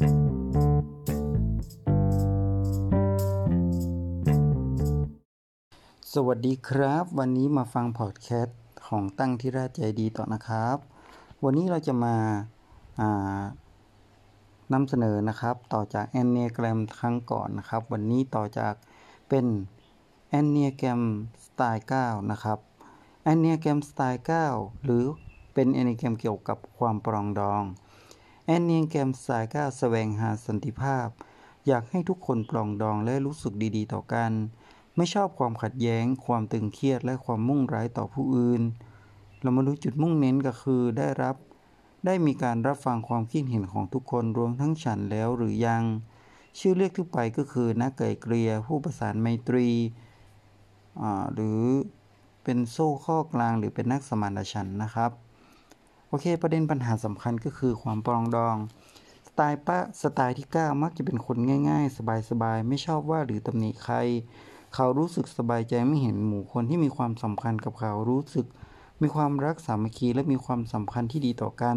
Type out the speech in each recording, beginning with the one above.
สวัสดีครับ วันนี้มาฟังพอดแคสต์ของตั้งที่ราใจดีต่อนะครับ วันนี้เราจะมานำเสนอนะครับ ต่อจากแอนเนียแกรมครั้งก่อนนะครับ วันนี้ต่อจากเป็นแอนเนียแกรมสไตล์9นะครับแอนเนียแกรมสไตล์9หรือเป็นแอนเนียแกรมเกี่ยวกับความปรองดอง แอนเนียงแกมสไตล์9แสวงหาสันติภาพ อยากให้ทุกคนปรองดองและรู้สึกดีๆ ต่อกัน ไม่ชอบความขัดแย้ง ความตึงเครียดและความมุ่งร้ายต่อผู้อื่น เรามาดูจุดมุ่งเน้นก็คือได้รับ ได้มีการรับฟังความคิดเห็นของทุกคนรวมทั้งฉันแล้วหรือยัง ชื่อเรียกทั่วไปก็คือนักไก่เกลียผู้ประสานไมตรีหรือเป็นโซ่ข้อกลางหรือเป็นนักสมานฉันนะครับ โอเค ประเด็นปัญหาสำคัญก็คือความปรองดอง สไตล์ปะสไตล์ที่9มักจะเป็นคนง่าย ๆ สบายๆ ไม่ชอบว่าหรือตำหนิใคร เขารู้สึกสบายใจไม่เห็นหมู่คนที่มีความสำคัญกับเขารู้สึก มีความรักสามัคคีและมีความสัมพันธ์ที่ดีต่อกัน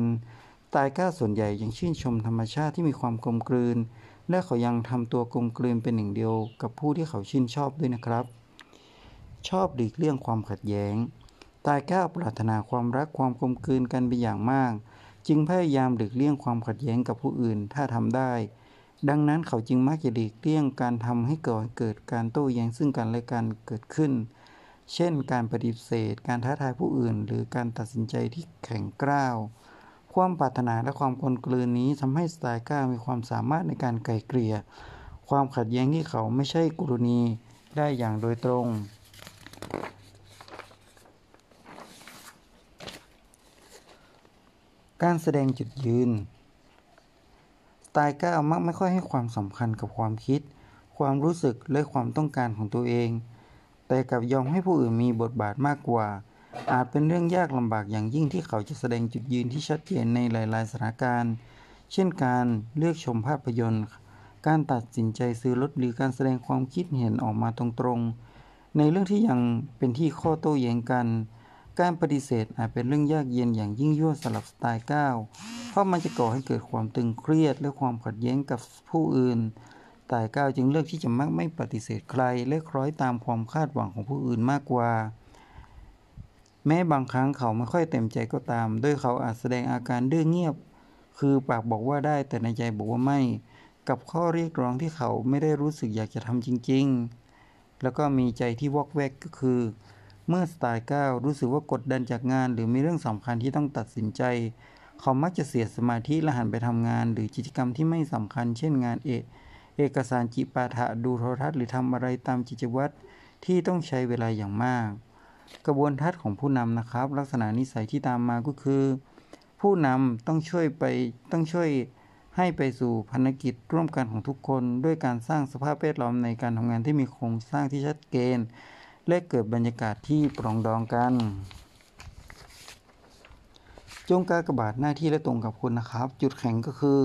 สไตายก้าส่วนใหญ่ยังชื่นชมธรรมชาติที่มีความกลมกลืน และเขายังทำตัวกลมกลืนเป็นหนึ่งเดียว กับผู้ที่เขาชื่นชอบด้วยนะครับ ชอบหลีกเลี่ยงความขัดแย้ง ตายก้าปรารถนาความรักความกลมกลืนกันเป็นอย่างมาก จึงพยายามหลีกเลี่ยงความขัดแย้งกับผู้อื่นถ้าทำได้ ดังนั้นเขาจึงมักจะหลีกเลี่ยงการทำให้เกิดเกิดการโต้แย้งซึ่งกันและกันเกิดขึ้น เช่น การปฏิเสธ การท้าทายผู้อื่น หรือการตัดสินใจที่แข็งกร้าวความปรารถนาและความกลนกลืนนี้ทำให้สไตล์ก้ามีความสามารถในการไกลเกลี่ยความขัดแย้งที่เขาไม่ใช่กรณีได้อย่างโดยตรง การแสดงจุดยืน สไตายก้าวมักไม่ค่อยให้ความสำคัญกับความคิด ความรู้สึกและความต้องการของตัวเอง แต่กับยอมให้ผู้อื่นมีบทบาทมากกว่า อาจเป็นเรื่องยากลำบากอย่างยิ่งที่เขาจะแสดงจุดยืนที่ชัดเจนในหลายๆสถานการณ์ เช่นการเลือกชมภาพยนตร์ การตัดสินใจซื้อรถหรือการแสดงความคิดเห็นออกมาตรงๆ ในเรื่องที่ยังเป็นที่ข้อโต้แย้งกัน การปฏิเสธอาจเป็นเรื่องยากเย็นอย่างยิ่งยวดสำหรับสไตล์ก้าวเพราะมันจะก่อให้เกิดความตึงเครียดและความขัดแย้งกับผู้อื่นแต่ก้าวจึงเลือกที่จะมักไม่ปฏิเสธใคร และคล้อยตามความคาดหวังของผู้อื่นมากกว่า แม้บางครั้งเขาไม่ค่อยเต็มใจก็ตามโดยเขาอาจแสดงอาการดื้อเงียบ คือปากบอกว่าได้แต่ในใจบอกว่าไม่ กับข้อเรียกร้องที่เขาไม่ได้รู้สึกอยากจะทำจริง ๆ แล้วก็มีใจที่วอกแวกก็คือ เมื่อสไตล์ก้ารู้สึกว่ากดดันจากงาน หรือมีเรื่องสำคัญที่ต้องตัดสินใจ เขามักจะเสียสมาธิและหันไปทำงาน หรือกิจกรรมที่ไม่สำคัญ เช่นงานเอกเอกสารจิปาถะดูโทรทัศน์หรือทำอะไรตามกิจวัตรที่ต้องใช้เวลาอย่างมาก กระบวนทัศน์ของผู้นำนะครับ ลักษณะนิสัยที่ตามมาก็คือ ผู้นำต้องช่วยไปต้องช่วยให้ไปสู่ภารกิจร่วมกันของทุกคน ด้วยการสร้างสภาพแวดล้อมในการทำงานที่มีโครงสร้างที่ชัดเจน และเกิดบรรยากาศที่ปรองดองกัน จงการกระบาดหน้าที่และตรงกับคุณนะครับ จุดแข็งก็คือ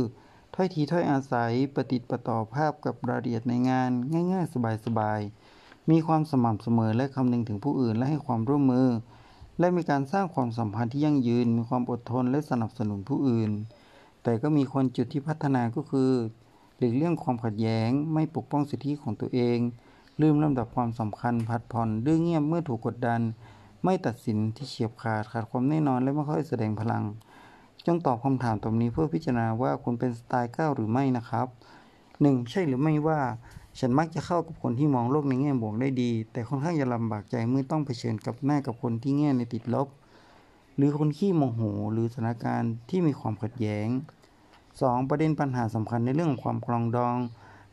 ถ้อยทีถ้อยอาศัยปฏิติประต่อภาพกับรายละเอียดในงานง่าย ๆ สบายๆ มีความสม่ำเสมอและคำนึงถึงผู้อื่นและให้ความร่วมมือ และมีการสร้างความสัมพันธ์ที่ยั่งยืน มีความอดทนและสนับสนุนผู้อื่น แต่ก็มีคนจุดที่พัฒนาก็คือหลีกเลี่ยงความขัดแย้งไม่ปกป้องสิทธิของตัวเอง ลืมลำดับความสำคัญผัดผ่อนดื้อเงียบเมื่อถูกกดดัน ไม่ตัดสินที่เฉียบขาดขาดความแน่นอนและไม่ค่อยแสดงพลัง จงตอบคำถามตรงนี้เพื่อพิจารณาว่าคุณเป็นสไตล์ก้าวหรือไม่นะครับ 1. ใช่หรือไม่ว่าฉันมักจะเข้ากับคนที่มองโลกในแง่บวกได้ดี แต่ค่อนข้างจะลำบากใจเมื่อต้องเผชิญกับหน้ากับคนที่แง่ในติดลบ หรือคนขี้โมโหหรือสถานการณ์ที่มีความขัดแย้ง 2. ประเด็นปัญหาสำคัญในเรื่องความคลองดอง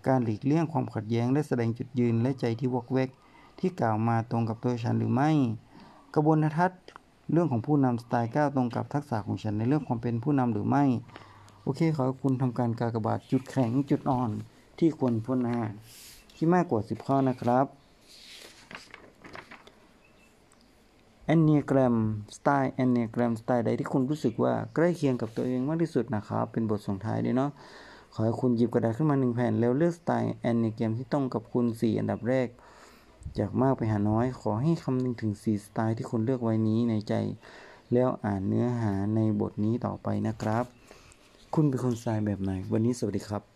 การหลีกเลี่ยงความขัดแย้งและแสดงจุดยืนและใจที่วอกแวก ที่กล่าวมาตรงกับตัวฉันหรือไม่ กระบวนทัศน์เรื่องของผู้นำสไตล์ก้าวตรงกับทักษะของฉันในเรื่องความเป็นผู้นำหรือไม่ โอเคขอคุณทำการกากบาดจุดแข็งจุดอ่อนที่ควรพ้นหน้าที่มากกว่า 10 ข้อนะครับแอนเนียแกรมสไตล์แอนเนียแกรมสไตล์ใดที่คุณรู้สึกว่าใกล้เคียงกับตัวเองมากที่สุดนะครับ เป็นบทส่งท้ายด้วยเนาะ ขอให้คุณหยิบกระดาษขึ้นมาหนึ่งแผ่น แล้วเลือกสไตล์แอนเนียแกมที่ตรงกับคุณ 4 อันดับแรก จากมากไปหาน้อย ขอให้คำนึงถึงสีสไตล์ที่คุณเลือกไว้นี้ในใจ แล้วอ่านเนื้อหาในบทนี้ต่อไปนะครับ คุณเป็นคนสไตล์แบบไหน วันนี้สวัสดีครับ